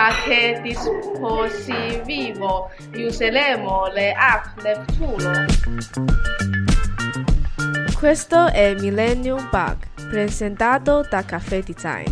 da che dispositivo useremo le app Neptuno. Questo è Millennium Bug, presentato da Caffè Design.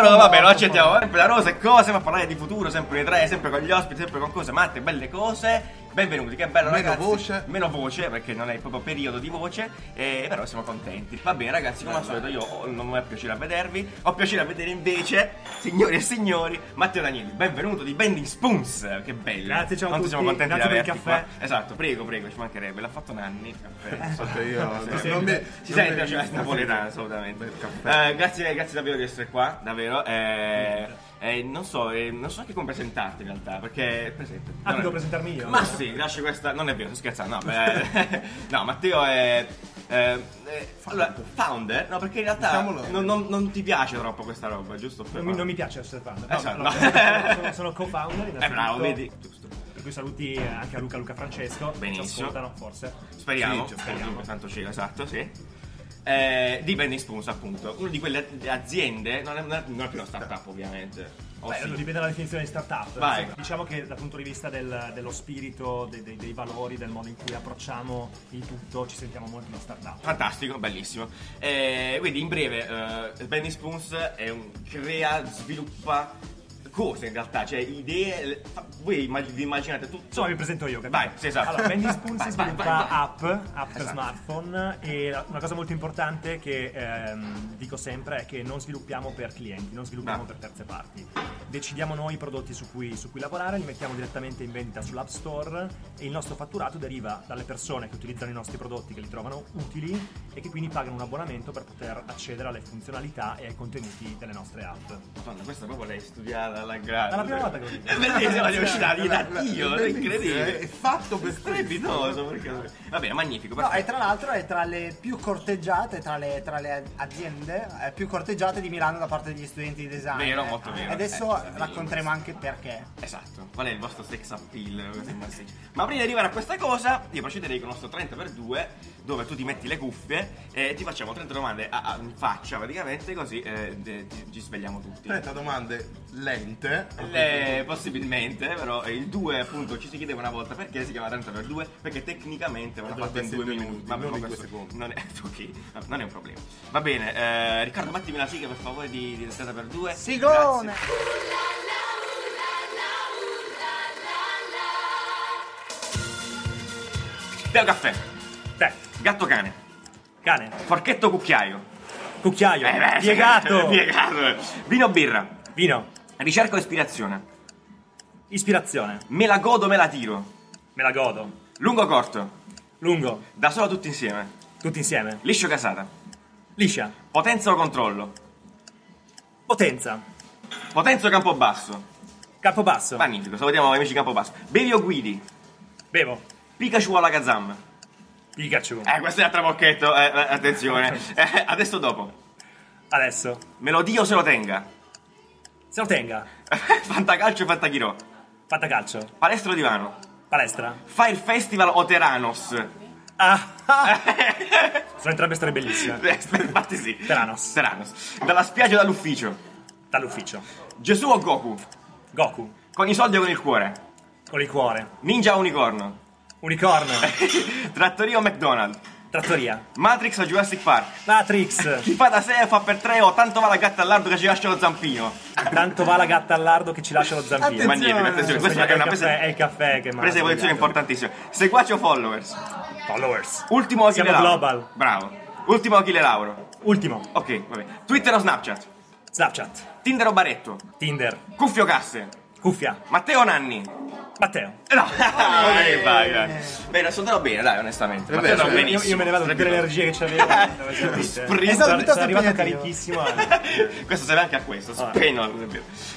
Però vabbè, lo accettiamo. Sempre la rosa e cose, ma parlare di futuro, sempre noi tre, sempre con gli ospiti, sempre con cose matte, belle cose. Benvenuti, che bello Meno ragazzi. voce. Meno voce, perché non è il proprio periodo di voce, eh, però siamo contenti. Va bene ragazzi, come al solito io ho- non mi è piacere a vedervi, ho piacere a vedere invece, signori e signori, Matteo Danieli, benvenuto di Bending Spoons, che bello. Grazie, ciao a Quanto tutti, siamo contenti grazie di per il averti caffè. qua. Esatto, prego, prego, ci mancherebbe, l'ha fatto Nanni, il caffè. Sotto io non, non mi, Si non sente, mi- cioè, napoletano assolutamente. Bel caffè. Eh, grazie, grazie davvero di essere qua, davvero. Eh, eh, non so, eh, non so neanche come presentarti in realtà, perché presente. Ah, devo è- presentarmi io? Ma sì, lascio questa. Non è vero, sto scherzando. No, beh, no Matteo è. eh, eh, allora, founder, no, perché in realtà non, non- non ti piace troppo questa roba, giusto? Non mi, non mi piace essere fan. No, Esatto, no, no. sono, sono co-founder. Eh, bravo, vedi? Giusto. Per cui saluti anche a Luca, Luca Francesco. Benissimo. Ci ascoltano, forse. Speriamo, Sì, speriamo, tanto cielo, esatto, sì. Eh, di Benny Spoons, appunto, una di quelle aziende, non è, non è- non è più una startup ovviamente. O Beh, sì? dipende dalla definizione di startup. Vai. Diciamo che dal punto di vista del- dello spirito, dei, dei- dei valori, del modo in cui approcciamo il tutto, ci sentiamo molto una startup. Fantastico, bellissimo. Eh, quindi in breve, eh, Benny Spoons è un, crea, sviluppa cose in realtà, cioè idee. voi immag- vi immaginate tutto. Insomma, vi presento io. capito? Vai, sì, esatto. Allora, Bendy Spoon Vai, si sviluppa vai, vai. app, app per Esatto. smartphone e una cosa molto importante che ehm, dico sempre è che non sviluppiamo per clienti, non sviluppiamo Bravo. per terze parti. Decidiamo noi i prodotti su cui, su cui lavorare, li mettiamo direttamente in vendita sull'App Store e il nostro fatturato deriva dalle persone che utilizzano i nostri prodotti, che li trovano utili e che quindi pagano un abbonamento per poter accedere alle funzionalità e ai contenuti delle nostre app. Madonna, questa proprio l'hai studiata alla grande. Dalla prima volta che lo dico. È bellissima, è uscita da La- Dio, la- è bellissimo, incredibile. È fatto per strepitoso. Perché... Va bene, magnifico. No, e tra l'altro è tra le più corteggiate, tra le, tra le aziende eh, più corteggiate di Milano da parte degli studenti di design. Vero, molto vero. E adesso Eh, racconteremo anche perché. Esatto, qual è il vostro sex appeal? Ma prima di arrivare a questa cosa, io procederei con il nostro 30x2, dove tu ti metti le cuffie e ti facciamo 30 domande a, a- in faccia praticamente, così eh, de- ci svegliamo tutti. 30 domande lente. Le- possibilmente, però eh, il 2 appunto ci si chiedeva una volta perché si chiama 30x2, perché tecnicamente vanno fatto in essere 2 due minuti, minuti, ma non in due questo secondi. Non è, ok, non è un problema. Va bene, eh, Riccardo, battimi la sigla per favore di, di 30x2. Sigone! Grazie. Teo caffè, Te, gatto cane, cane, forchetto cucchiaio. cucchiaio, Eh, beh, piegato, piegato. Vino birra, vino, ricerca o ispirazione. ispirazione, Me la godo, me la tiro. me la godo, Lungo o corto, lungo, da solo tutti insieme. tutti insieme, Liscio o casata. liscia, Potenza o controllo. potenza, Potenza o campo basso. campo basso, Magnifico, salutiamo amici campo basso. Bevi o guidi. bevo, Pikachu o la Kazam. Pikachu, Eh, questo è il trabocchetto, eh, eh, attenzione. Eh, adesso dopo. adesso, Melodia o se lo tenga. Se lo tenga, Fantacalcio o Fantachirò. calcio, Palestra o divano. palestra, Fire Festival o Teranos. ah, ah. sono entrambe storie bellissime, Eh, Infatti sì. Teranos. Teranos. Dalla spiaggia o dall'ufficio. dall'ufficio, Gesù o Goku. Goku, Con i soldi o con il cuore. con il cuore, Ninja o unicorno. unicorno, Trattoria o McDonald's. Trattoria, Matrix o Jurassic Park. Matrix, Chi fa da sé fa per tre o tanto va la gatta all'ardo che ci lascia lo zampino. tanto va la gatta al lardo che ci lascia lo zampino. Magnifico, attenzione, questa è una il presa, caffè, è il caffè che mi ha presa di posizione svegliato. importantissima. Seguaci o followers? Followers. Ultimo Achille Siamo Lauro? global. Bravo. Ultimo Achille Lauro? Ultimo, Ok, vabbè. Twitter o Snapchat? Snapchat, Tinder o Baretto? Tinder, Cuffio o casse? cuffia, Matteo o Nanni? Matteo. No, vai, vai, vai. Beh, sono andato bene, dai, onestamente. Vabbè, Matteo, cioè, Io, io me ne vado tutte le energie che c'avevo. Sprint. Sono, È stato arrivato impegnativo. carichissimo. eh. questo serve anche a questo, Ah. spegno.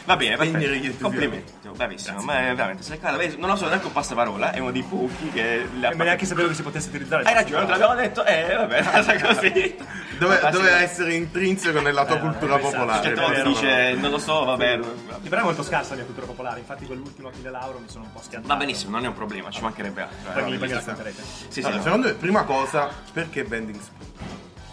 Va bene, perfetto. Complimenti, bravissimo. Ma è veramente, sei vedi, non lo so neanche un passaparola, è uno dei pochi che E me neanche sapevo che si potesse utilizzare. Hai ragione, te l'abbiamo detto, eh, vabbè, basta così. Dove, Ah, sì. doveva essere intrinseco nella tua Eh, cultura esatto. popolare. Vero. dice, non lo so, vabbè. Però è molto scarsa la mia cultura popolare. Infatti, con l'ultimo Achille Lauro mi sono un po' schiantato. Va benissimo, non è un problema, ci mancherebbe altro. Poi mi, Eh, racconterete. Sì, sì, Allora, no. secondo me, prima cosa, perché Bending Spoon?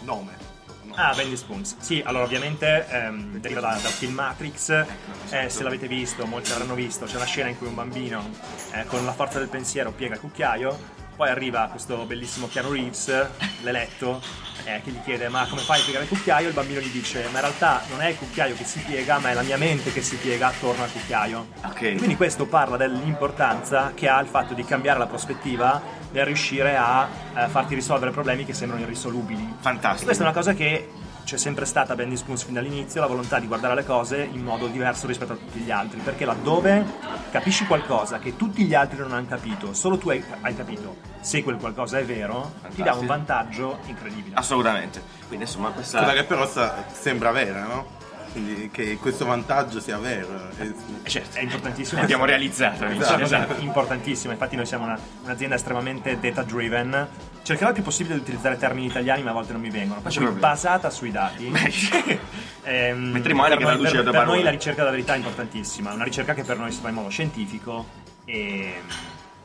Nome. Ah, Bendy Spoons. Sì, allora ovviamente ehm, deriva da- dal film Matrix. Eh, se l'avete visto, molti l'avranno visto. C'è una scena in cui un bambino eh, con la forza del pensiero piega il cucchiaio. Poi arriva questo bellissimo Keanu Reeves, l'eletto, eh, che gli chiede: Ma come fai a piegare il cucchiaio? Il bambino gli dice: Ma in realtà non è il cucchiaio che si piega, ma è la mia mente che si piega attorno al cucchiaio. Ok. Quindi questo parla dell'importanza che ha il fatto di cambiare la prospettiva nel riuscire a eh, farti risolvere problemi che sembrano irrisolubili. Fantastico. E questa è una cosa che c'è sempre stata a Bendy Spoons fin dall'inizio, la volontà di guardare le cose in modo diverso rispetto a tutti gli altri, perché laddove capisci qualcosa che tutti gli altri non hanno capito, solo tu hai, hai capito, se quel qualcosa è vero, ti dà un Fantastico. vantaggio incredibile. Assolutamente. Quindi insomma questa... Cosa che però sta- sembra vera, no? Quindi che questo vantaggio sia vero. E- Eh, certo. È importantissimo. Abbiamo realizzato. Esatto, Esatto. è importantissimo, infatti noi siamo una- un'azienda estremamente data driven. Cercherò il più possibile di utilizzare termini italiani, ma a volte non mi vengono. Per cui basata sui dati. ehm, Metteremo anche la noi- luce per, da per noi la ricerca della verità è importantissima, una ricerca che per noi si fa in modo scientifico e,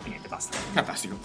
e niente, basta. Fantastico.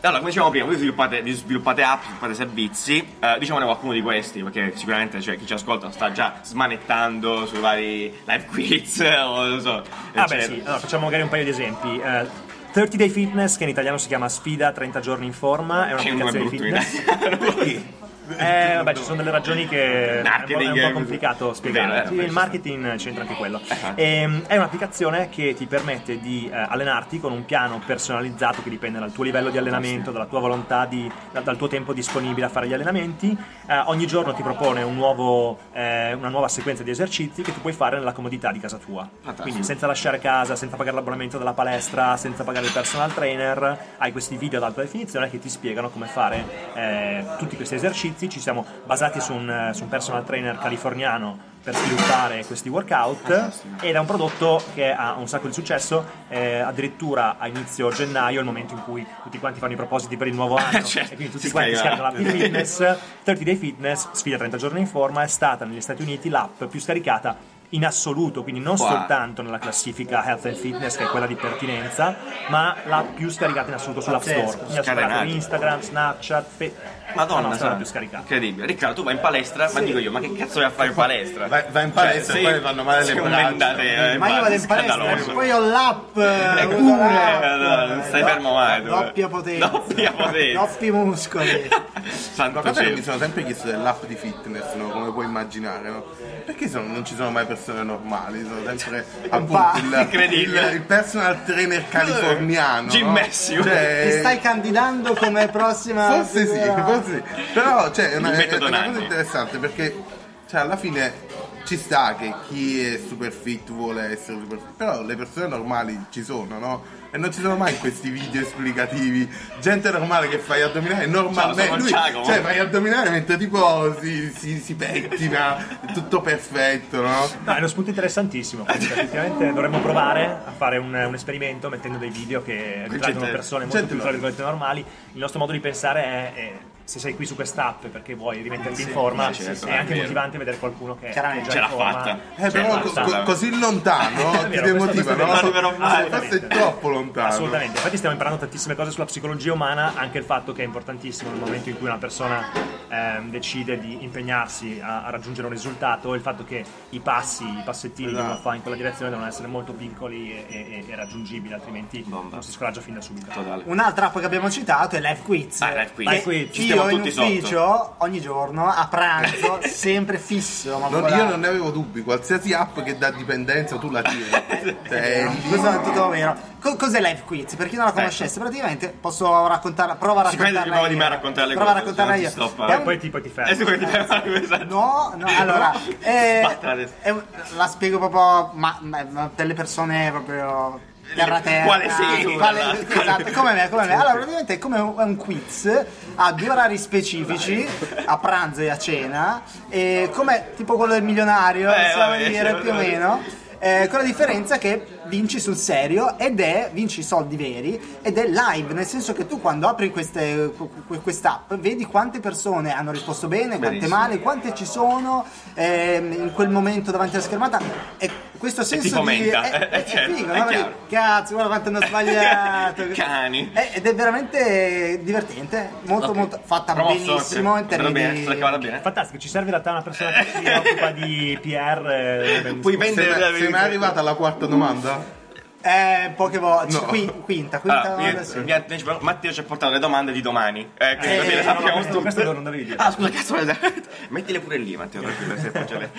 Allora, come dicevamo prima, voi sviluppate, vi sviluppate app, sviluppate servizi. Eh, diciamone qualcuno di questi, perché sicuramente cioè, chi ci ascolta sta già smanettando sui vari live quiz o non so. Ah beh sì, allora facciamo magari un paio di esempi. Eh, 30 Day Fitness, che in italiano si chiama Sfida 30 giorni in forma, è un'applicazione di fitness. Eh, vabbè, ci sono delle ragioni che è un po', è Marketing, un po' complicato spiegare. eh, beh, il marketing c'entra anche quello. Eh. Ehm, è un'applicazione che ti permette di eh, allenarti con un piano personalizzato che dipende dal tuo livello di allenamento, dalla tua volontà, di- da- dal tuo tempo disponibile a fare gli allenamenti. Eh, ogni giorno ti propone un nuovo, eh, una nuova sequenza di esercizi che tu puoi fare nella comodità di casa tua. Fantastico. Quindi senza lasciare casa, senza pagare l'abbonamento della palestra, senza pagare il personal trainer, hai questi video ad alta definizione che ti spiegano come fare eh, tutti questi esercizi. Ci siamo basati su un, su un personal trainer californiano per sviluppare questi workout ed è un prodotto che ha un sacco di successo eh, addirittura a inizio gennaio il momento in cui tutti quanti fanno i propositi per il nuovo anno Certo, e quindi tutti quanti scarica. scaricano l'app di fitness 30 Day Fitness sfida 30 giorni in forma è stata negli Stati Uniti l'app più scaricata in assoluto, quindi non Wow. soltanto nella classifica Health and Fitness che è quella di pertinenza, ma la più scaricata in assoluto sull'App. Store. Quindi ha Scatenati. Instagram, Snapchat, Fe- Madonna, nostra è la sa. più scaricata. Incredibile. Riccardo, tu vai in palestra, ma dico io, ma che cazzo vai a fare in palestra? Vai- vai in palestra Cioè, e poi sei- vanno male le braccia. eh, Ma io vado in palestra e poi ho l'app. E eh, uso pure, l'app, Madonna, non stai fermo mai. tu. Doppia potenza. Doppia potenza. Doppi muscoli. Santo cielo. mi sono sempre chiesto dell'app di fitness, no? come puoi immaginare, no? Perché sono- non ci sono mai persone normali? Sono sempre appunto pa- il, Incredibile. il, il personal trainer californiano. Jim no? Messio. Cioè, Ti stai candidando come prossima. Forse sì, figura? forse sì. Però cioè, è una, è una cosa interessante perché cioè, alla fine ci sta che chi è super fit vuole essere super fit, però le persone normali ci sono, no? E non ci sono mai questi video esplicativi. Gente normale che fa gli addominali normalmente. Lui, Giacomo. cioè, fa gli addominali mentre tipo si, si, si pettina, è tutto perfetto, no? No, è uno spunto interessantissimo. Effettivamente dovremmo provare a fare un, un esperimento mettendo dei video che ritraggono persone molto gente più normali. Il nostro modo di pensare è, è se sei qui su quest'app perché vuoi rimetterti in forma, sì, certo, è è anche vero. motivante vedere qualcuno che Chiaramente. è già Ce in l'ha forma. fatta. Eh, però co- co- così lontano ti vero, demotiva, no? vero, Forse è troppo lontano. Assolutamente, infatti stiamo imparando tantissime cose sulla psicologia umana, anche il fatto che è importantissimo nel momento in cui una persona ehm, decide di impegnarsi a, a raggiungere un risultato, il fatto che i passi, i passettini che uno Esatto. fa in quella direzione devono essere molto piccoli e, e- e raggiungibili, altrimenti Bomba. non si scoraggia fin da subito. Totale. Un'altra app che abbiamo citato è Life Quiz. Ah, Life Quiz. Life Quiz. Ci stiamo Io in tutti sotto. ufficio ogni giorno a pranzo, sempre fisso. Ma Non- io non ne avevo dubbi, qualsiasi app che dà dipendenza tu la tiri. Cioè, Questo è tutto vero. Co- cos'è Life Quiz? Per chi non la conoscesse, praticamente posso raccontarla. Prova a raccontarla. me a io. raccontare le Prova a raccontarla io. È E poi ti, poi ti fermi. Eh, fermi, esatto. No, no, allora è un- la spiego proprio ma, ma- ma per le persone proprio terra terra. Quale sì? Quale- esatto, come me, come me. Allora, praticamente è come un, quiz a due orari specifici, a pranzo e a cena, e come tipo quello del milionario, Eh, possiamo vabbè, dire più o meno. Eh, con la differenza che vinci sul serio ed è vinci i soldi veri ed è live, nel senso che tu quando apri queste, que- quest'app vedi quante persone hanno risposto bene, quante Benissimo. male, quante ci sono ehm, in quel momento davanti alla schermata e questo senso ti fomenta, di è, eh, è certo, figo, è no? chiaro. Perché, Cazzo, guarda quanto hanno sbagliato. Cani. Ed è veramente divertente, molto Ok. molto fatta Promosso, benissimo in termini bene, se la bene. Fantastico, ci serve in realtà una persona che si occupa di PR. eh, Puoi vendere mai, sei mai arrivata alla quarta domanda? Eh, poche volte, No. quinta, quinta, quinta Allora, domanda, io- sì. mi ha- Matteo ci ha portato le domande di domani. Eh, quindi Eh, così le no, no, sappiamo questo- non dovevi dire. Ah, scusa, cazzo, mettile pure lì, Matteo, tranquillo, se le-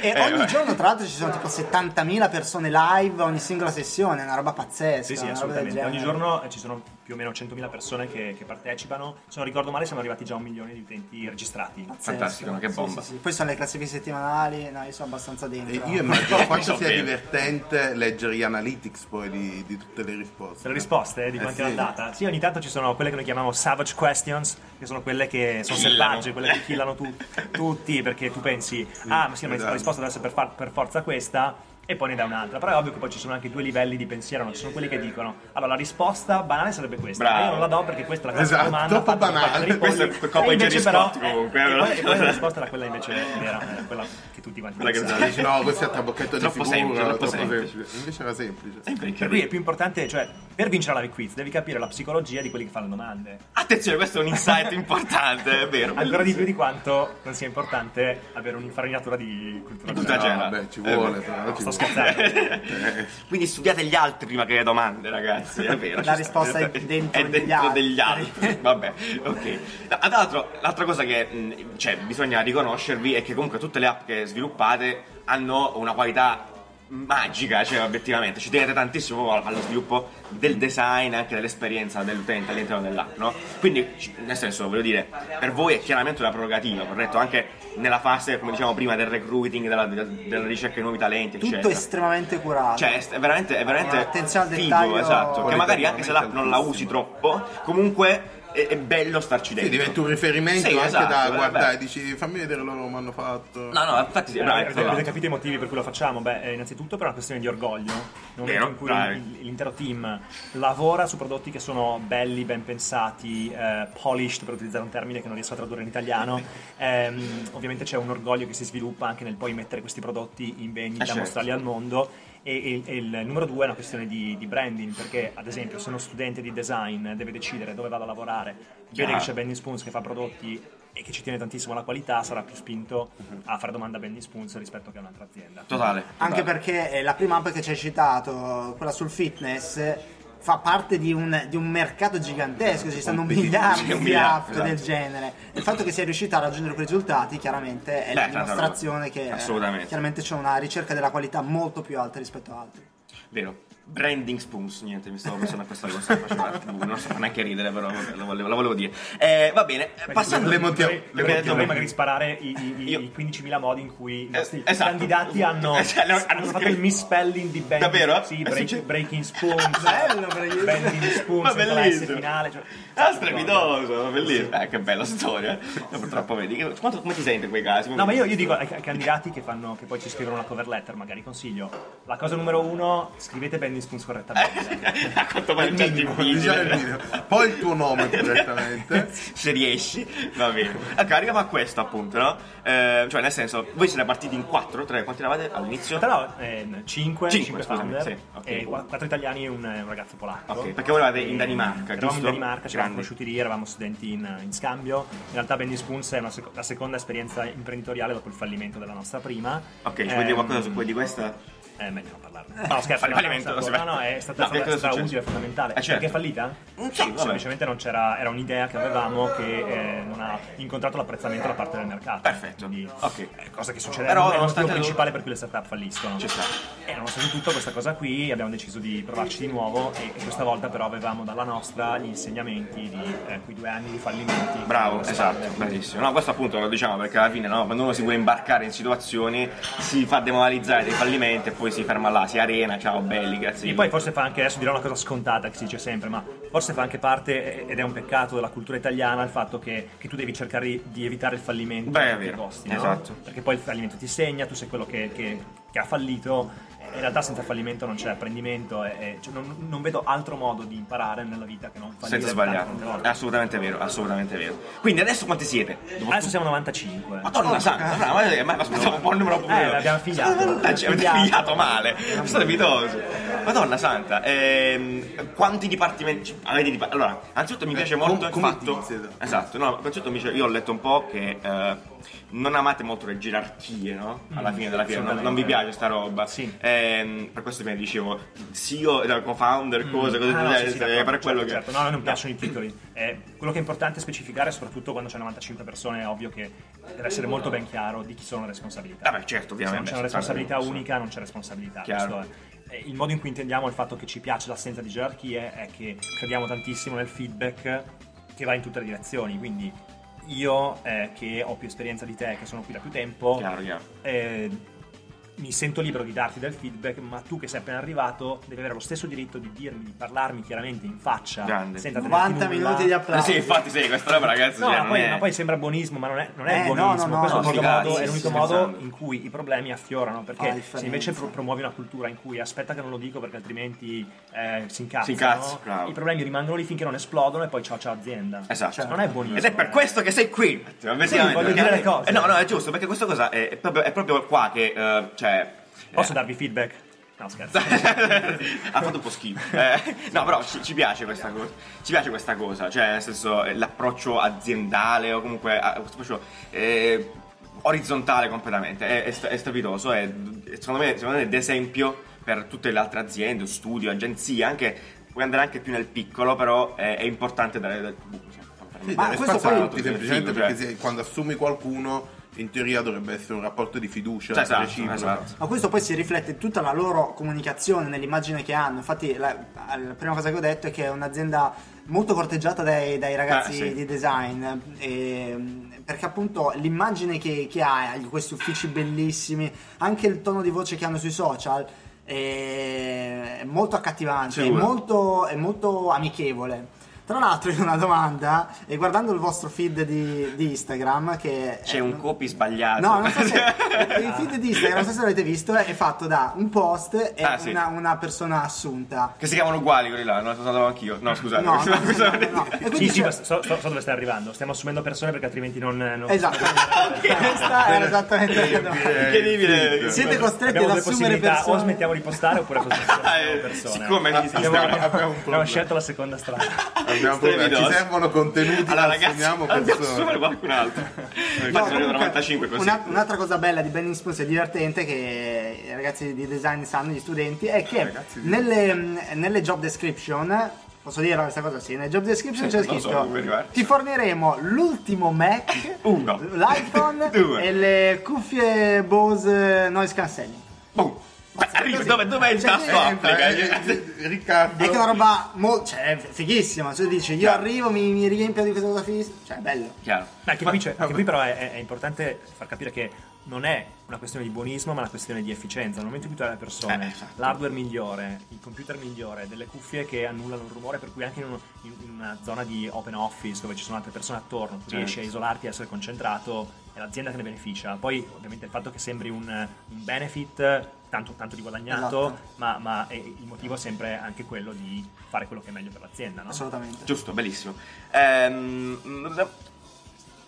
E Eh, ogni vabbè. giorno, tra l'altro, ci sono tipo 70.000 persone live ogni singola sessione, è una roba pazzesca. Sì, sì, assolutamente. Ogni giorno eh, ci sono più o meno 100.000 persone che, che partecipano. Se non ricordo male, siamo arrivati già a un milione di utenti registrati. Pazzesco. Fantastico, ma che Sì, bomba. sì, sì. Poi sono le classifiche settimanali, no, io sono abbastanza dentro. E io immagino quanto sia bene. divertente leggere gli analytics poi di, di tutte le risposte. Le risposte eh, di Eh, quanti sì. hanno data? Sì, ogni tanto ci sono quelle che noi chiamiamo savage questions, che sono quelle che sono selvagge, quelle che killano tu- tutti, perché tu pensi, ah, ma sì, ma la esatto. risposta deve essere per, far- per forza questa, e poi ne dai un'altra. Però è ovvio che poi ci sono anche due livelli di pensiero, no? ci sono quelli che dicono, allora la risposta banale sarebbe questa, Bravo. ma io non la do perché questa è la Esatto, domanda troppo banale. Questo è E di invece Jerry però- Scott, comunque, eh, eh, e poi, e poi la risposta era quella invece vera, eh, quella che tutti che pensavano. Dici, no, questo è trabocchetto di Troppo sicuro, semplice, troppo troppo semplice. semplice. Invece era semplice. Sempre Per cui è più importante, cioè, per vincere la quiz devi capire la psicologia di quelli che fanno le domande. Attenzione, questo è un insight importante, è vero. Ancora di più di quanto non sia importante avere un'infarinatura di cultura Cultura generale. vabbè, ci Eh, vuole, però, ci vuole. Scherzando. Quindi studiate gli altri prima che le domande, ragazzi. È vero. La risposta sta. è dentro È degli dentro altri. degli altri. Vabbè, ok. Tra l'altro, l'altra cosa che cioè, bisogna riconoscervi è che comunque tutte le app che sviluppate hanno una qualità magica, cioè obiettivamente ci tenete tantissimo allo sviluppo del design anche dell'esperienza dell'utente all'interno dell'app, no? Quindi, nel senso, voglio dire, per voi è chiaramente una prerogativa, corretto? Anche nella fase, come diciamo prima, del recruiting, della, della- ricerca di nuovi talenti, Tutto eccetera. estremamente curato. Cioè, è veramente, è veramente Attenzione al figo, dettaglio. esatto. Che magari anche se l'app non la usi troppo, comunque è, è bello starci Sì, dentro. diventa un riferimento Sì, anche esatto, da eh, guardare, beh. dici fammi vedere loro come hanno fatto. No, no, infatti sì, Eh, bravi, avete, l'altro. capito i motivi per cui lo facciamo? Beh, eh, innanzitutto per una questione di orgoglio. Nel momento Vero, in cui il- l'intero team lavora su prodotti che sono belli, ben pensati, eh, polished, per utilizzare un termine che non riesco a tradurre in italiano, ehm, ovviamente c'è un orgoglio che si sviluppa anche nel poi mettere questi prodotti in vendita, Eh, certo. mostrarli al mondo. E, e- e il numero due è una questione di, di branding, perché ad esempio se uno studente di design deve decidere dove vada a lavorare, vede che c'è Benny Spoons che fa prodotti e che ci tiene tantissimo alla qualità, sarà più spinto a fare domanda a Benny Spoons rispetto che a un'altra azienda. Totale. Anche totale. perché eh, la prima app che ci hai citato, quella sul fitness, fa parte di un, di un mercato gigantesco, ci stanno miliardi di app esatto. del genere. Il fatto che sia riuscita a raggiungere quei risultati chiaramente è la Beh, tanta dimostrazione che eh, chiaramente c'è una ricerca della qualità molto più alta rispetto a altri. Vero. Branding spoons, niente, mi stavo pensando a questa cosa. non so neanche ridere, però la volevo, la volevo dire. Eh, va bene, passando le montiamo- Dovrei- le dovrei- magari sparare i, i- i- Io- i 15.000 modi in cui i Eh, nostri esatto. candidati hanno, cioè, hanno- hanno fatto il misspelling di Benny Davvero? Sì, Eh, break- succede- Breaking Spoons, Bello, Breaking- Bending Ma Spoons, bellissimo. finale. Cioè, Ah, strepitoso, bellissimo. Eh, che bella storia. No, purtroppo vedi. Quanto, come ti senti in quei casi? No, ma io, io dico ai, ai candidati che, fanno, che poi ci scrivono una cover letter, magari consiglio. La cosa numero uno, scrivete Benny Spoons correttamente. a quanto pare già difficile. Poi il tuo nome correttamente. Se riesci, va bene. Ecco, arriviamo a questo appunto, no? Eh, cioè, nel senso, voi siete partiti in 4, 3, quanti eravate all'inizio? Però ehm, 5, Cinque, scusami, founder sì, ok. e 4 italiani e un, un ragazzo polacco. Ok, perché voi eravate in E- Danimarca, Eravamo giusto? in Danimarca, ci eravamo conosciuti lì, eravamo studenti in, in scambio. In realtà Bendy Spoons è una seco- la seconda esperienza imprenditoriale dopo il fallimento della nostra prima. Ok, ci vuoi dire Ehm, qualcosa su quei di questa? Eh, meglio non parlarne. No, scherzo, fallimento, no, no, è stata, No, è stata successo? utile, fondamentale. Eh, certo. Perché è fallita? Sì, vabbè. Semplicemente non c'era, era un'idea che avevamo che eh, non ha incontrato l'apprezzamento da parte del mercato. Perfetto. Quindi, Ok. eh, cosa che succede, Però è il motivo nonostante principale per cui le startup falliscono. Ci sta. E nonostante tutto questa cosa qui abbiamo deciso di provarci di nuovo e, e questa volta però avevamo dalla nostra gli insegnamenti di eh, quei due anni di fallimenti. Bravo, esatto, bravissimo. No, questo appunto lo diciamo perché alla fine no, quando uno si vuole imbarcare in situazioni si fa demoralizzare dei fallimenti e poi poi si ferma là, si arena, ciao belli, grazie. E poi forse fa anche, adesso dirò una cosa scontata che si dice sempre, ma forse fa anche parte, ed è un peccato della cultura italiana, il fatto che, che tu devi cercare di evitare il fallimento Beh, a tutti i costi, no? esatto. Perché poi il fallimento ti segna, tu sei quello che, che- che ha fallito, in realtà senza fallimento non c'è apprendimento, e, e- cioè, non, non vedo altro modo di imparare nella vita che non fallire Senza sbagliare. È assolutamente vero, assolutamente vero. Quindi adesso quanti siete? Dopo Adesso siamo 95. Madonna santa, ma, ma, ma aspettavo un po' il numero pure. Eh, l'abbiamo figliato. Ci avete Figliato. figliato male. State pietosi. Madonna santa, ehm, quanti dipartimenti avete di Allora, anzitutto mi piace Eh, molto il come fatto. esatto. Esatto, no, anzitutto mi piace- io ho letto un po' che eh, non amate molto le gerarchie, no? Alla fine della fiera, non, non vi piace sta roba. Sì. Ehm, per questo mi dicevo, CEO, eh, co-founder, cose, cose Ah, no, sì, sì, quello certo, che. certo. No, non piacciono i titoli. Eh, quello che è importante specificare, soprattutto quando c'è 95 persone, è ovvio che deve essere molto ben chiaro di chi sono le responsabilità. Vabbè, certo, Se ovviamente. non c'è una responsabilità Sì. unica, non c'è responsabilità. Chiaro. Eh, Il modo in cui intendiamo il fatto che ci piace l'assenza di gerarchie è che crediamo tantissimo nel feedback che va in tutte le direzioni. Quindi io, eh, che ho più esperienza di te, che sono qui da più tempo, Chiaro, chiaro. eh, mi sento libero di darti del feedback, ma tu che sei appena arrivato devi avere lo stesso diritto di dirmi, di parlarmi chiaramente in faccia, Grande. senza tenerti 90 nulla. minuti di Eh applausi. sì, infatti, sì, questa roba, ragazzi. No, cioè, ma poi, è- ma poi sembra buonismo, ma non è, non è Eh, no, buonismo. no, no, Questo è no, l'unico figati, modo, è sì, l'unico modo scherzando. in cui i problemi affiorano. Perché la se invece pro- promuovi una cultura in cui aspetta che non lo dico perché altrimenti eh, si incazzano, Si i problemi rimangono lì finché non esplodono e poi ciao ciao azienda. Esatto. Cioè, non è buonismo. Ed è per questo che sei qui. Effettivamente, voglio dire le cose. Eh, no, no, è giusto, perché questa cosa è, è proprio, è proprio qua che, eh, cioè... Posso eh, darvi feedback? No, scherzo. ha fatto un po' schifo. Eh, no, però ci, ci piace questa cosa. Ci piace questa cosa, cioè nel senso eh, l'approccio aziendale o comunque eh, questo approccio eh, orizzontale completamente. È, è, è strepitoso, è, secondo me, secondo me è d'esempio per tutte le altre aziende, studio, agenzie, anche puoi andare anche più nel piccolo, però è, è importante dare del Sì, Ma questo poi- tutti, semplicemente figo, cioè. perché se- quando assumi qualcuno, in teoria dovrebbe essere un rapporto di fiducia Esatto, reciproca. esatto. Ma questo poi si riflette in tutta la loro comunicazione, nell'immagine che hanno. Infatti, la, la prima cosa che ho detto è che è un'azienda molto corteggiata dai, dai ragazzi Eh, sì. di design. e, perché appunto l'immagine che, che ha, questi uffici bellissimi, anche il tono di voce che hanno sui social. È molto accattivante, è molto, è molto amichevole. Tra l'altro, io ho una domanda, e guardando il vostro feed di, di Instagram, che C'è è- un copy sbagliato. No, non so se il feed di Instagram, non so se l'avete visto, è fatto da un post e Ah, sì. una, una persona assunta. Che si chiamano uguali quelli là, non lo sapevo anch'io. No, scusate. No, no, no, no. E Sì, sì, ma so, so- so dove stai arrivando. Stiamo assumendo persone perché altrimenti non. non Esatto, questa era esattamente la domanda. Incredibile. Siete costretti Abbiamo ad assumere possibilità, o persone. smettiamo di postare oppure postiamo Eh, persone. siccome abbiamo- scelto la seconda strada. Abbiamo un problema. Ci servono contenuti, Allora, ragazzi, persone. assumere qualcun altro. No, comunque, 95 così. una- un'altra cosa bella di Benning Spoons e divertente che i ragazzi di design sanno, gli studenti, è che Ragazzi di- nelle, nelle job description, posso dire questa cosa? Sì, nelle job description Sì, c'è so scritto arrivare. ti forniremo l'ultimo Mac, Uno. l'iPhone Due. e le cuffie Bose noise cancelling. Boom. Arriva, così. dove, dov'è il Cioè, tasto eh, applica? Eh, eh, Riccardo, È che è una roba mo- cioè, fighissima, cioè dici io arrivo, mi, mi riempio di questa cosa fighissima, cioè bello. Chiaro. Ma anche, qui, c'è- anche qui però è, è- è importante far capire che non è una questione di buonismo, ma una questione di efficienza. Nel momento in cui tu hai le persone, Eh, esatto. l'hardware migliore, il computer migliore, delle cuffie che annullano il rumore, per cui anche in, uno- in- una zona di open office dove ci sono altre persone attorno, tu Certo. riesci a isolarti, a essere concentrato, è l'azienda che ne beneficia. Poi ovviamente il fatto che sembri un, un benefit, tanto, tanto di guadagnato, Esatto. ma, ma è- il motivo è sempre anche quello di fare quello che è meglio per l'azienda. No? Assolutamente. Giusto, bellissimo. Ehm,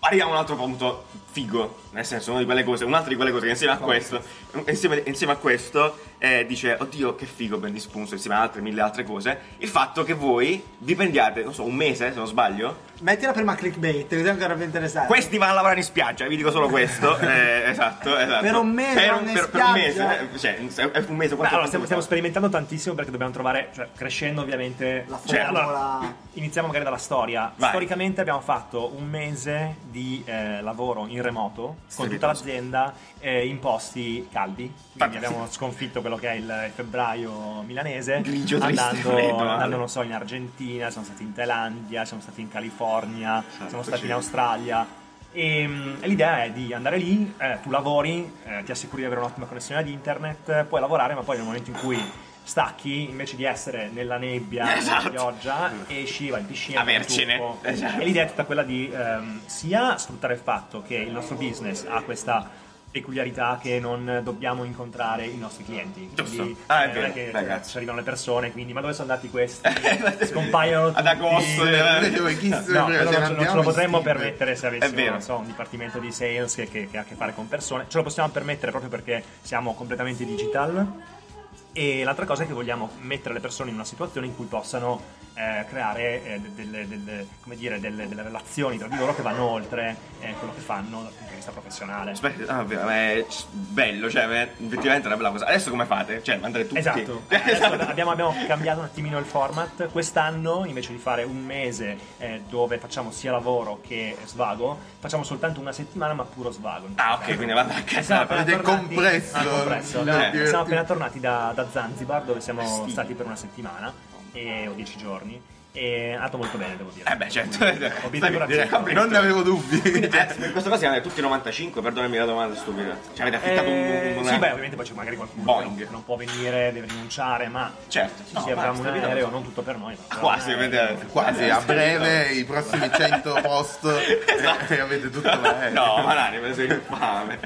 arriviamo a un altro punto figo, nel senso, una di quelle cose, un'altra di quelle cose che insieme a questo, insieme, insieme a questo, eh, dice, oddio che figo Ben Dispunto, insieme ad altre mille altre cose, il fatto che voi vi prendiate, non so, un mese, se non sbaglio, Mettila prima clickbait, così è ancora più interessante. questi vanno a lavorare in spiaggia, vi dico solo questo, eh, esatto, esatto. Per un mese per in per- per un spiaggia? mese, eh, cioè, è un mese, Beh, quanto allora, stiamo, stiamo sperimentando tantissimo perché dobbiamo trovare, cioè crescendo ovviamente. La Cioè, allora, iniziamo magari dalla storia. Vai. Storicamente abbiamo fatto un mese di eh, lavoro in remoto con tutta l'azienda eh, in posti caldi. Quindi abbiamo sconfitto quello che è il febbraio milanese. Grigio, triste, andando, freddo, andando, non so, in Argentina, siamo stati in Thailandia, siamo stati in California, siamo stati in sì. Australia. E, mm, e l'idea è di andare lì, eh, tu lavori, eh, ti assicuri di avere un'ottima connessione ad internet, puoi lavorare, ma poi nel momento in cui stacchi, invece di essere nella nebbia, Esatto. nella pioggia, esci, vai in piscina, Avercene. Esatto. E l'idea è tutta quella di ehm, sia sfruttare il fatto che il nostro business ha questa peculiarità che non dobbiamo incontrare i nostri clienti. Giusto. Quindi, Ah, è eh, non vero. che Beh, cioè, ci arrivano le persone, quindi ma dove sono andati questi? Scompaiono Ad tutti. agosto, eh. No, quello non, ce- non ce lo potremmo permettere se È avessimo vero. so, un dipartimento di sales che, che- che ha a che fare con persone. Ce lo possiamo permettere proprio perché siamo completamente digital. E l'altra cosa è che vogliamo mettere le persone in una situazione in cui possano eh, creare eh, de- delle, delle- come dire, delle- delle relazioni tra di loro che vanno oltre eh, quello che fanno dal punto di vista professionale. Aspetta, ah, vero, è bello, cioè, è effettivamente è una bella cosa. Adesso come fate? Cioè, mandate tutti. Esatto, Adesso abbiamo, abbiamo cambiato un attimino il format. Quest'anno, invece di fare un mese eh, dove facciamo sia lavoro che svago, facciamo soltanto una settimana ma puro svago. Ah, ok, quindi vado a casa. Siamo appena Avete tornati- compresso Ah, compresso. Abbiamo- siamo appena tornati da, da Zanzibar dove siamo Sì. stati per una settimana e, o dieci giorni e è andato molto bene devo dire. Eh beh, certo. Raggiunto. complimenti. Non ne avevo dubbi. Quindi, eh, per questa cosa siamo tutti 95, perdonami la domanda stupida. Ci avete affittato un, Eh, un, sì, beh, ovviamente poi c'è magari qualcuno che Boeing. non, non può venire, deve rinunciare, ma Certo. sì, No, sì, avevamo un aereo, non tutto per noi. ma Quasi, però, eh, vedete. Quasi, a breve i prossimi 100 post Esatto. e avete tutto l'aereo. No, ma l'anima sei infame.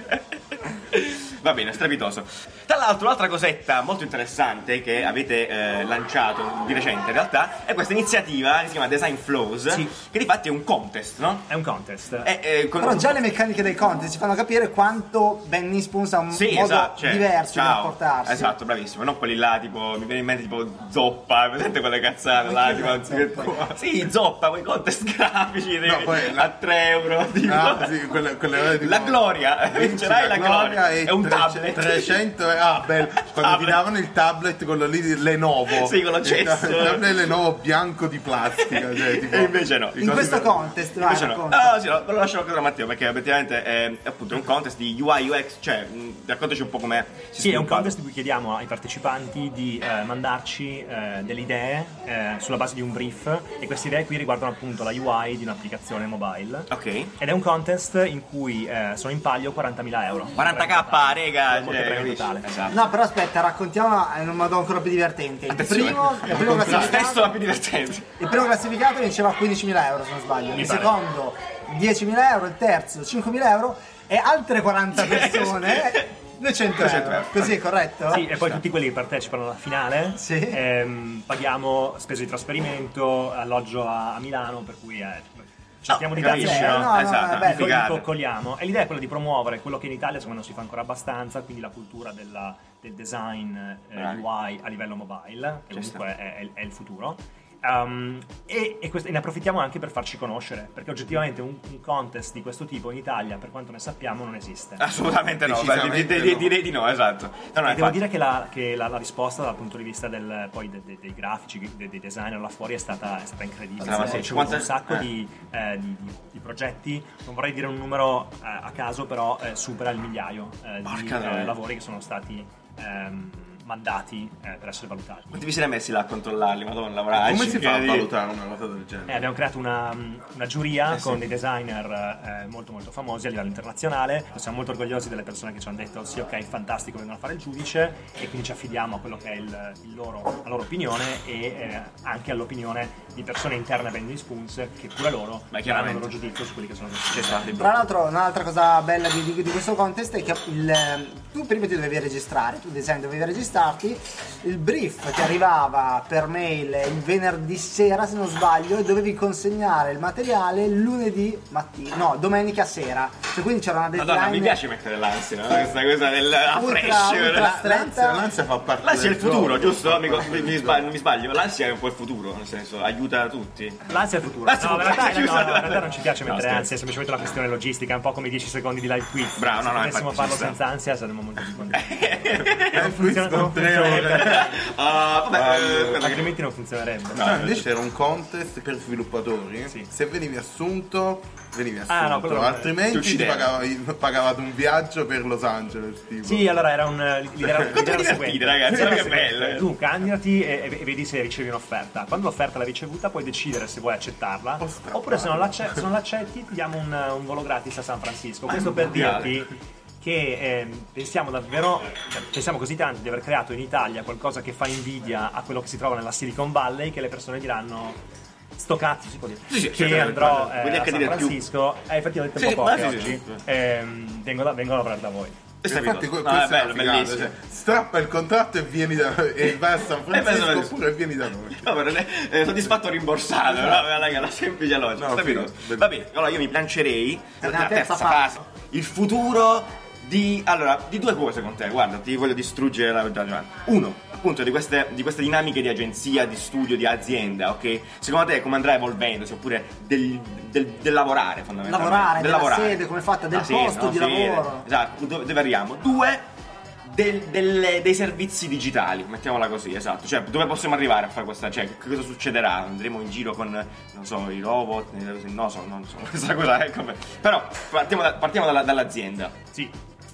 Va bene, strepitoso. Tra l'altro, l'altra cosetta molto interessante che avete eh, lanciato di recente in realtà è questa iniziativa che si chiama Design Flows, Sì. che di fatti è un contest, no? È un contest. È, eh, con- Però già le meccaniche dei contest ci fanno capire quanto Benny Spoons ha un Sì, modo esatto, cioè, diverso di ciao. rapportarsi. Esatto, bravissimo. Non quelli là, tipo, mi viene in mente tipo zoppa, presente quelle cazzate là, tipo, zoppa? Sì, zoppa, quei contest grafici di- No, poi la- a 3 euro. Tipo. Ah, sì, quelle, quelle ore tipo- La gloria, vincerai la gloria. e È un tablet. 300 e- ah bello quando ti Tablet. davano il tablet quello lì di Lenovo Sì, con l'accesso. il ta- il tablet Lenovo bianco di plastica cioè, tipo, E invece no. In questo per- contest, vai, Invece no. No, sì, no, ve lo lascio ancora a Matteo perché obiettivamente è, è appunto un contest di UI UX, cioè mh, raccontaci un po' come si Sì, è un contest in cui chiediamo ai partecipanti di eh, mandarci eh, delle idee eh, sulla base di un brief e queste idee qui riguardano appunto la UI di un'applicazione mobile. Ok. Ed è un contest in cui eh, sono in palio 40.000 euro. 40k, rega, Molto cioè. Esatto. No, però aspetta, raccontiamo in un modo ancora più divertente. Il primo, il primo La classificato, stesso la più divertente. il primo classificato vinceva 15.000 euro, se non sbaglio. Mi Il pare. secondo 10.000 euro, il terzo 5.000 euro e altre 40 persone 200 200 euro. euro. Così è corretto? Sì, e poi tutti quelli che partecipano alla finale Sì. ehm, paghiamo spese di trasferimento, alloggio a, a Milano, per cui eh, cerchiamo di dargli capisci, no? no? No, no, esatto, è bello. Li figata. coccoliamo e l'idea è quella di promuovere quello che in Italia secondo me non si fa ancora abbastanza, quindi la cultura della- del design eh. UI a livello mobile, che Ci comunque è, è- è il futuro. Um, e, e quest- e ne approfittiamo anche per farci conoscere, perché oggettivamente un, un contest di questo tipo in Italia, per quanto ne sappiamo, non esiste. Assolutamente no, beh, di- di- no. direi di no, esatto. No, no, E devo dire che, la, che la- la risposta dal punto di vista del- poi de- de- dei grafici, dei, dei designer là fuori è stata, è stata incredibile. Ah, ma sì, C'è 50 un sacco eh. di, eh, di- di- di progetti, non vorrei dire un numero eh, a caso, però eh, supera il migliaio eh, di eh, lavori che sono stati ehm, mandati eh, per essere valutati. Quanti vi siete messi là a controllarli, madonna, lavorarci? come si fa a valutare una cosa del Eh, genere? abbiamo creato una, una giuria Eh, sì. con dei designer eh, molto molto famosi a livello internazionale. Siamo molto orgogliosi delle persone che ci hanno detto sì ok fantastico vengono a fare il giudice e quindi ci affidiamo a quello che è il, il loro, la loro opinione e eh, anche all'opinione di persone interne a Bendy Spoons che pure loro chiaramente. il loro giudizio su quelli che sono stato il Tra l'altro, un'altra cosa bella di, di- di questo contest è che il, ehm, tu prima ti dovevi registrare, tu design dovevi registrarti, il brief ti arrivava per mail il venerdì sera, se non sbaglio, e dovevi consegnare il materiale lunedì mattina, no, domenica sera. Cioè, quindi c'era una deadline. Madonna, mi piace mettere l'ansia, no? Questa cosa del Ultra, fresh. L'ansia, l'ansia fa parte L'ansia è il del futuro, gioco. giusto? Mi, mi, sbaglio, non mi sbaglio. L'ansia è un po' il futuro, nel senso, aiuta tutti. L'ansia è il futuro. L'ansia no, in futuro, realtà, no, no, in realtà non ci piace No, mettere scherzo. ansia, è semplicemente una questione logistica, è un po' come i 10 secondi di live quiz. Bravo, Se no, no, potessimo farlo senza ansia saremmo molto più contenti. Eh, funziona- non tre ore. Ah, vabbè, Ah, eh, altrimenti non funzionerebbe. No, invece c'era un contest per sviluppatori. Sì. Se venivi assunto, venivi assunto. Ah, no, Altrimenti ti pagavi, pagavate un viaggio per Los Angeles. Tipo. Sì, allora era un l'idea l'idea era seguente. ragazzi, che bello. Tu candidati e, e vedi se ricevi un'offerta. Quando l'offerta l'hai ricevuta puoi decidere se vuoi accettarla oppure se non, l'acce- se non l'accetti ti diamo un, un volo gratis a San Francisco. Questo per dirti che ehm, pensiamo davvero, cioè, pensiamo così tanto di aver creato in Italia qualcosa che fa invidia a quello che si trova nella Silicon Valley che le persone diranno sto cazzo si può dire Sì, sì, che andrò eh, a San dire più? Francisco eh, effettivamente un Sì, po' ma pochi sì, sì, oggi sì. ehm, vengo, da, vengo a lavorare da voi è Infatti, que- No, questo è è bello, figata, bellissimo. cioè, strappa il contratto e vieni da e vai a San bello, Francisco bello. oppure vieni da noi. No, però eh, soddisfatto o rimborsato, no? Raga, la semplice logica. No, figo. Va bene, allora io mi lancerei Nella nella terza terza fase. fase. Il futuro di. Allora, di due cose con te, guarda, ti voglio distruggere la ragione. Uno, appunto, di queste, di queste dinamiche di agenzia, di studio, di azienda, ok? Secondo te come andrà evolvendosi? Oppure del, del- del lavorare, fondamentalmente? Lavorare, del della lavorare. sede, come è fatta, del sede, posto no? di Sede. lavoro. Esatto, dove, dove arriviamo? Due, del- del- dei servizi digitali, mettiamola così, esatto. Cioè, dove possiamo arrivare a fare questa? Cioè, che cosa succederà? Andremo in giro con, non so, i robot? eh, No, so, non so, questa cosa, ecco. Però partiamo, da- partiamo dalla- dall'azienda. sì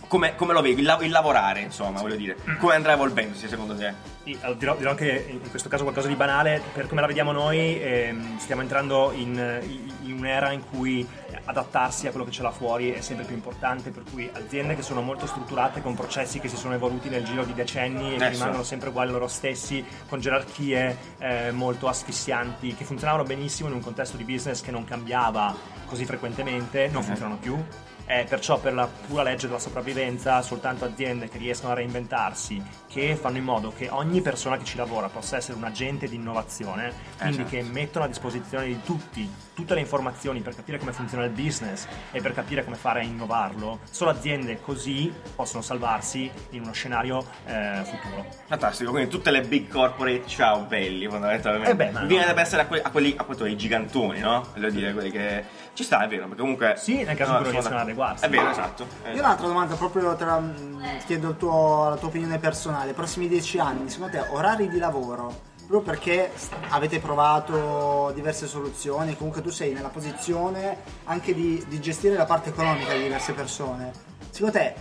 Come, come lo vedi? Il, la- il lavorare, insomma, voglio dire. Come andrà evolvendosi secondo te? Sì, dirò, dirò anche in questo caso qualcosa di banale, per come la vediamo noi ehm, stiamo entrando in, in un'era in cui adattarsi a quello che c'è là fuori è sempre più importante, per cui aziende che sono molto strutturate con processi che si sono evoluti nel giro di decenni e che Eh, rimangono sempre uguali loro stessi, con gerarchie eh, molto asfissianti, che funzionavano benissimo in un contesto di business che non cambiava così frequentemente, non funzionano più. Eh, perciò per la pura legge della sopravvivenza soltanto aziende che riescono a reinventarsi, che fanno in modo che ogni persona che ci lavora possa essere un agente di innovazione, quindi certo. che mettono a disposizione di tutti tutte le informazioni per capire come funziona il business e per capire come fare a innovarlo, solo aziende così possono salvarsi in uno scenario eh, futuro. Fantastico, quindi tutte le big corporate ciao belli fondamentalmente. Eh beh, ma no. Viene da pensare a, que- a quelli appunto ai gigantoni, no? Voglio dire, quelli che. Ci sta, è vero, perché comunque. Sì, nel caso non riescono ad adeguarsi. È vero, esatto. Eh, Io un'altra domanda, proprio tra, mh, chiedo il tuo- la tua opinione personale. Prossimi dieci anni, secondo te, orari di lavoro? Proprio perché avete provato diverse soluzioni, comunque tu sei nella posizione anche di, di gestire la parte economica di diverse persone. Secondo te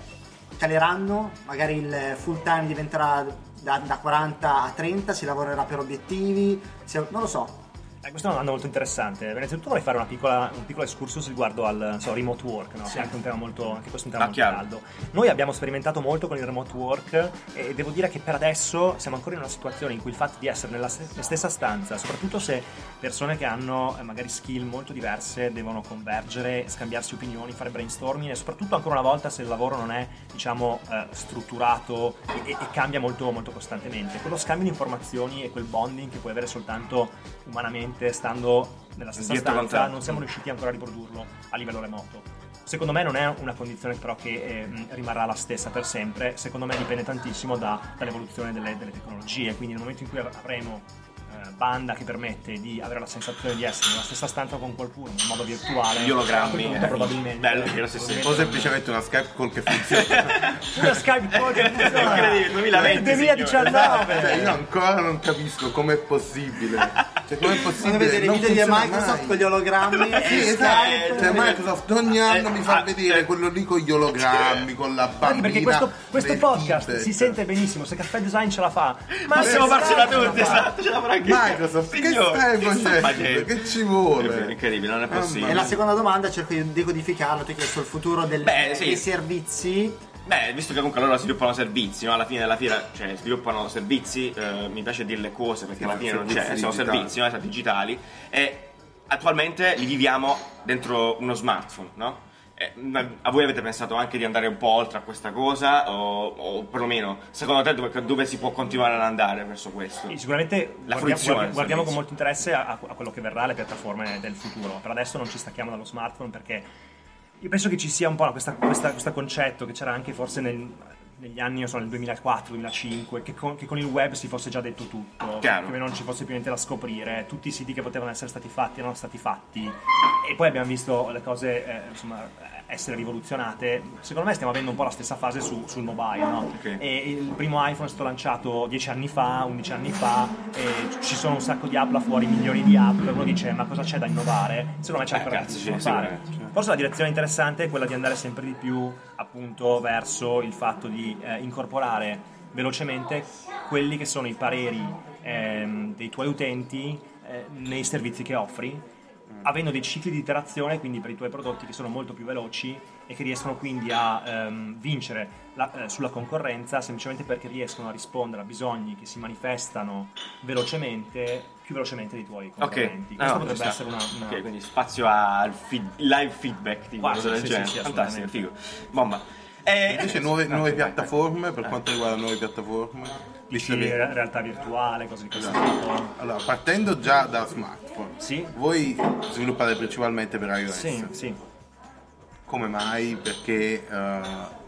caleranno? Magari il full time diventerà da, da 40 a 30, si lavorerà per obiettivi? Se- non lo so. Eh, questa è una domanda molto interessante. Innanzitutto vorrei fare una piccola- un piccolo excursus riguardo al so, remote work, no? che è anche, un tema molto, anche questo è un tema Ah, molto chiaro. caldo. Noi abbiamo sperimentato molto con il remote work e devo dire che per adesso siamo ancora in una situazione in cui il fatto di essere nella stessa stanza, soprattutto se persone che hanno eh, magari skill molto diverse devono convergere, scambiarsi opinioni, fare brainstorming e soprattutto ancora una volta se il lavoro non è diciamo eh, strutturato e, e cambia molto, molto costantemente. Quello scambio di informazioni e quel bonding che puoi avere soltanto umanamente stando nella stessa Dietro stanza contatto. non siamo riusciti ancora a riprodurlo a livello remoto. Secondo me non è una condizione però che ehm, rimarrà la stessa per sempre, secondo me dipende tantissimo da- dall'evoluzione delle, delle tecnologie, quindi nel momento in cui avremo eh, banda che permette di avere la sensazione di essere nella stessa stanza con qualcuno in modo virtuale, Gli ologrammi, eh, probabilmente bello, vero, sì, sì. O semplicemente una Skype call che funziona. una Skype call che funziona Incredibile, 2020, nel 2019 Cioè, io ancora non capisco com'è possibile. Cioè, com'è possibile? Quando vedere i Non video di Microsoft mai. con gli ologrammi, Sì, Skype, esatto. Cioè, Microsoft ogni anno mi fa ah, vedere eh. quello lì con gli ologrammi, con la bambina. perché questo, questo podcast si sente benissimo, se Caffè Design ce la fa, ma Possiamo farcela Skype ce la tutti, esatto, ce la Microsoft, che stai facendo? che- ci vuole? È incredibile, non è possibile. E la seconda domanda cerco di decodificarla, tu hai chiesto il futuro del- Beh, sì. dei servizi. Beh, visto che comunque loro sviluppano servizi, no? alla fine della fiera, cioè sviluppano servizi, eh, mi piace dire le cose perché alla fine non c'è, Servizi sono servizi, no? Esatto, digitali e attualmente li viviamo dentro uno smartphone, no? Eh, a voi avete pensato anche di andare un po' oltre a questa cosa o, o perlomeno secondo te dove, dove si può continuare ad andare verso questo? Sì, Sicuramente La guardiamo, guardiamo con molto interesse a, a quello che verrà alle piattaforme del futuro. Per adesso non ci stacchiamo dallo smartphone perché io penso che ci sia un po' questo concetto che c'era anche forse nel- negli anni, non so, nel 2004-2005, che con, che con il web si fosse già detto tutto, Chiaro. che non ci fosse più niente da scoprire, tutti i siti che potevano essere stati fatti erano stati fatti e poi abbiamo visto le cose eh, insomma, essere rivoluzionate. Secondo me stiamo avendo un po' la stessa fase su- sul mobile, no? Ok. E il primo iPhone è stato lanciato 10 anni fa, 11 anni fa, e ci sono un sacco di app là fuori, milioni di app, uno dice ma cosa c'è da innovare? Secondo me c'è Eh, ancora cazzo, da fare. Forse la direzione interessante è quella di andare sempre di più appunto verso il fatto di eh, incorporare velocemente quelli che sono i pareri ehm, dei tuoi utenti eh, nei servizi che offri avendo dei cicli di iterazione quindi per i tuoi prodotti che sono molto più veloci e che riescono quindi a ehm, vincere la- eh, sulla concorrenza semplicemente perché riescono a rispondere a bisogni che si manifestano velocemente più velocemente dei tuoi concorrenti Ah, questo no, potrebbe essere una, una- Ok, quindi spazio al feed- live feedback, tipo Quasi, cosa del sì, genere. sì, sì, Fantastico, figo. Bomba. E Invece nuove, nuove piattaforme, per quanto riguarda nuove piattaforme, visto PC, re- realtà virtuale, cose di questo Esatto. tipo. allora, partendo già da smartphone, Sì. voi sviluppate principalmente per iOS. Sì, sì. Come mai? Perché... eh, Perché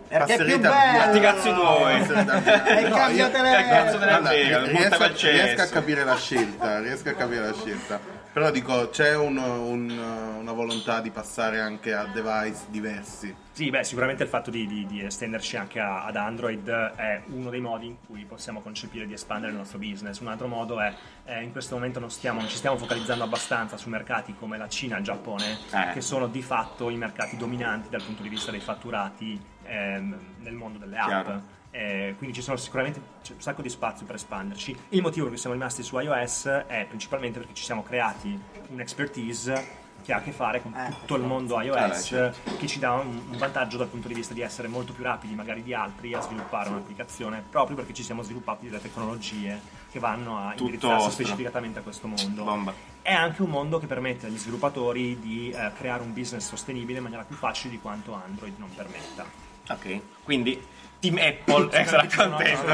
è passerete più a bello! via- Sti cazzi tuoi. Passerete a via- E No, cambia io- telefono. Che cazzo te ne Guarda, frega? riesco, a capire la scelta, riesco a capire la scelta. Però dico, c'è un- un- una volontà di passare anche a device diversi. Sì, beh, sicuramente il fatto di, di- di estenderci anche a- ad Android è uno dei modi in cui possiamo concepire di espandere il nostro business. Un altro modo è, eh, in questo momento non, stiamo, non ci stiamo focalizzando abbastanza su mercati come la Cina e il Giappone, Eh. che sono di fatto i mercati dominanti dal punto di vista dei fatturati ehm, nel mondo delle app. Chiaro. Eh, quindi ci sono sicuramente un sacco di spazio per espanderci. Il motivo per cui siamo rimasti su iOS è principalmente perché ci siamo creati un'expertise che ha a che fare con Eh, tutto il mondo Ah, iOS beh, certo. che ci dà un, un vantaggio dal punto di vista di essere molto più rapidi magari di altri a sviluppare un'applicazione proprio perché ci siamo sviluppati delle tecnologie che vanno a Tutto indirizzarsi vostro. specificatamente a questo mondo. Bomba. È anche un mondo che permette agli sviluppatori di eh, creare un business sostenibile in maniera più facile di quanto Android non permetta. Ok, quindi Team Apple eh, sarà contento. sono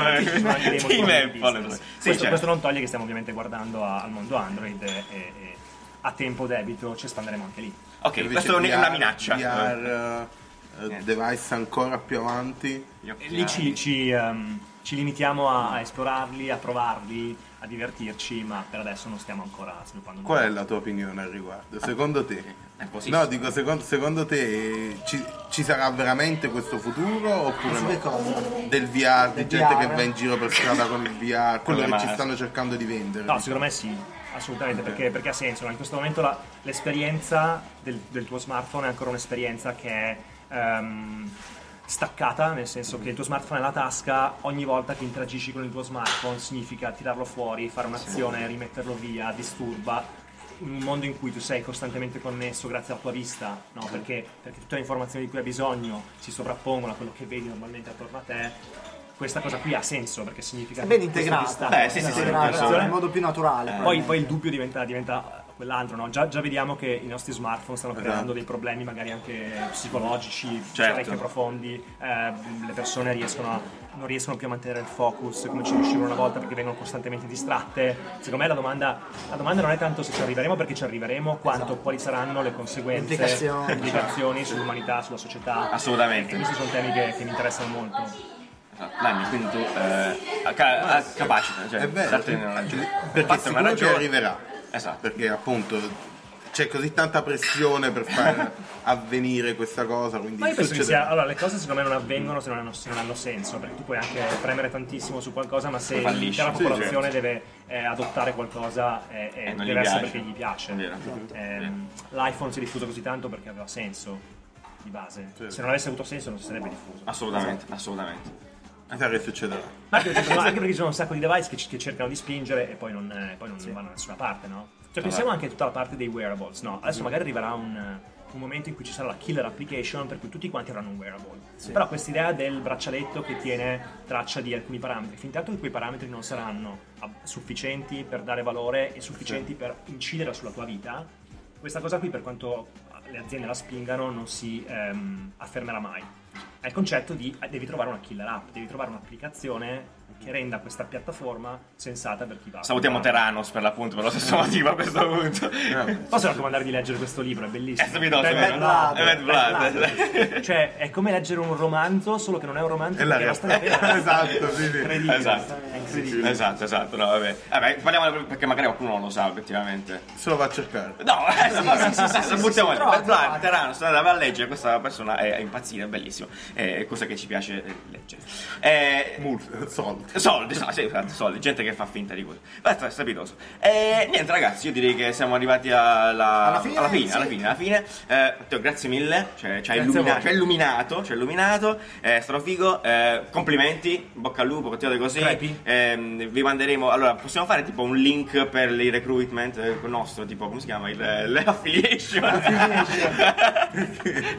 anche dei Team Apple. business. Sì, questo, certo. questo non toglie che stiamo ovviamente guardando a- al mondo Android e, e- e a tempo debito ci espanderemo anche lì. Ok, questa è VR una minaccia. VR, eh, Niente. device ancora più avanti. Lì ci, ci, ehm, ci limitiamo a, a esplorarli, a provarli, a divertirci, ma per adesso non stiamo ancora sviluppando Qual è la tua opinione al riguardo? Secondo te? È così. No, dico, secondo, secondo te ci, ci sarà veramente questo futuro oppure no? cosa? Del VR, di Del gente VR. che va in giro per strada con il VR, quello che ci stanno cercando di vendere. No, secondo me sì, assolutamente, perché, perché ha senso. no? In questo momento la- l'esperienza del, del tuo smartphone è ancora un'esperienza che è ehm, staccata, nel senso che il tuo smartphone è nella tasca, ogni volta che interagisci con il tuo smartphone significa tirarlo fuori, fare un'azione, rimetterlo via, disturba. In un mondo in cui tu sei costantemente connesso grazie alla tua vista, no? perché, perché tutte le informazioni di cui hai bisogno si sovrappongono a quello che vedi normalmente attorno a te, questa cosa qui ha senso perché significa È ben integrata. distacco- Beh, sì, sì, sì, integrata in modo più naturale. poi, poi il dubbio diventa, diventa quell'altro, no? già, già vediamo che i nostri smartphone stanno creando Esatto. dei problemi magari anche psicologici, Certo. parecchio profondi, eh, le persone riescono a- non riescono più a mantenere il focus come ci riuscivano una volta perché vengono costantemente distratte. Secondo me la domanda, la domanda non è tanto se ci arriveremo perché ci arriveremo, quanto quali saranno le conseguenze, Implicazioni. le implicazioni sull'umanità, sulla società. Assolutamente. E questi sono temi che, che mi interessano molto. Nanni, quindi tu eh, ca- capacita, cioè, È vero, ragione. perché una sicuro che arriverà. Esatto. Perché appunto c'è così tanta pressione per far avvenire questa cosa, quindi Ma io penso che sia, allora, le cose secondo me non avvengono se non, hanno, se non hanno senso, perché tu puoi anche premere tantissimo su qualcosa, ma se l'intera Sì, popolazione deve eh, adottare qualcosa, eh, eh, E deve essere perché gli piace. Vero. Ehm, L'iPhone si è diffuso così tanto perché aveva senso di base. Sì. Se non avesse avuto senso non si sarebbe diffuso. Assolutamente, assolutamente. Chissà che succederà. Anche perché, anche perché ci sono un sacco di device che, ci- che cercano di spingere e poi non, eh, poi non vanno da nessuna parte, no? Cioè pensiamo anche a tutta la parte dei wearables, no? Adesso magari arriverà un, un momento in cui ci sarà la killer application per cui tutti quanti avranno un wearable. Però questa idea del braccialetto che tiene traccia di alcuni parametri, fin tanto che quei parametri non saranno sufficienti per dare valore e sufficienti per incidere sulla tua vita, questa cosa qui per quanto le aziende la spingano non si ehm, affermerà mai. È il concetto di devi trovare una killer app, devi trovare un'applicazione che renda questa piattaforma sensata per chi va. Salutiamo Teranos per l'appunto, per lo stesso motivo a questo punto. Posso raccomandare di leggere questo libro, è bellissimo. È stupidoso, Bad vero? Blood. È Bad Blood. Cioè, è come leggere un romanzo, solo che non è un romanzo, È la è vera. esatto, sì, sì. Incredibile. Esatto. È incredibile. Esatto, esatto, no, vabbè. Vabbè, parliamo perché magari qualcuno non lo sa, effettivamente. Se lo va a cercare. No, eh, sì, buttiamo lì. Bad Blood. Teranos, andate a leggere, questa persona è impazzita, è bellissimo. È cosa che ci piace eh, leggere. Eh, Molto, soldi. Soldi, no, sì, esatto, soldi, gente che fa finta di quello. Basta, è strepitoso. E niente, ragazzi, io direi che siamo arrivati alla, Alla fine, alla fine, sì. alla fine, alla fine. Eh, Matteo, grazie mille, cioè, ci hai Grazie a illumina- voi. ci hai illuminato, ci hai illuminato, è stato figo, eh, complimenti, bocca al lupo, continuate così. Ehm, vi manderemo, allora, possiamo fare tipo un link per il recruitment eh, nostro, tipo, come si chiama? Il, le affiliation.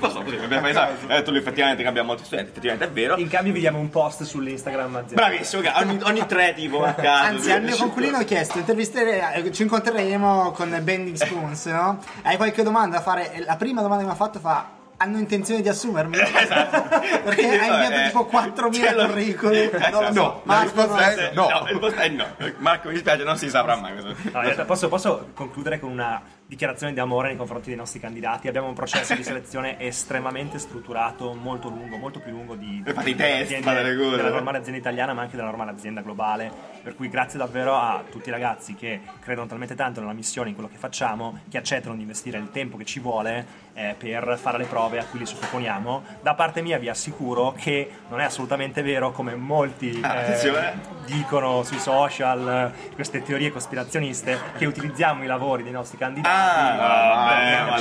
Lo so, così, abbiamo pensato, eh, tu effettivamente che abbiamo molti studenti, effettivamente è vero. In cambio vi diamo un post sull'Instagram aziendale. Bravissimo, che ogni, ogni tre tipo a caso. Anzi, al mio conculino ho chiesto, eh, ci incontreremo con Bending Spoons, no? Hai qualche domanda da fare? E La prima domanda che mi ha fatto fa, hanno intenzione di assumermi? Esatto. Perché Quindi, hai inviato eh, tipo 4.000 ce l'ho- curriculum. Esatto. No, la Marco, risposta no. è no. No, il risposta è no. Marco, mi dispiace, non si saprà mai questo. No, posso, posso concludere con una dichiarazione di amore nei confronti dei nostri candidati. Abbiamo un processo di selezione estremamente strutturato, molto lungo, molto più lungo di, di test, aziende- fate le cose. della normale azienda italiana, ma anche della normale azienda globale. Per cui grazie davvero a tutti i ragazzi che credono talmente tanto nella missione, in quello che facciamo, che accettano di investire il tempo che ci vuole eh, per fare le prove a cui li sottoponiamo. Da parte mia vi assicuro che non è assolutamente vero come molti Ah, eh, dicono sui social queste teorie cospirazioniste che utilizziamo i lavori dei nostri candidati vabbè, ma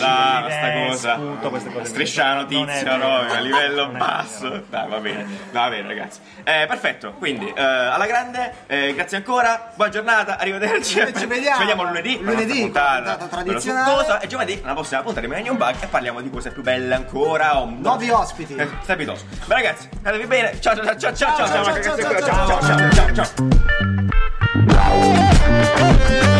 Ci sta cosa. spunto, queste cose Striscia la notizia, no? A livello basso. Dai, va bene. Va bene, ragazzi. Eh, perfetto, quindi eh, alla grande, eh, grazie ancora, buona giornata, arrivederci. Ci vediamo. Ci vediamo lunedì. la Lunedì, la puntata, tradizionale. E giovedì, una prossima puntata di Millennium Bug e parliamo di cose più belle ancora. O Nuovi ospiti. Eh, strepitoso. Beh, ragazzi, statevi bene. Ciao, ciao, ciao, ciao, ciao, ciao, ciao, ciao, ciao, ciao, ciao, ciao, ciao, ciao, ciao.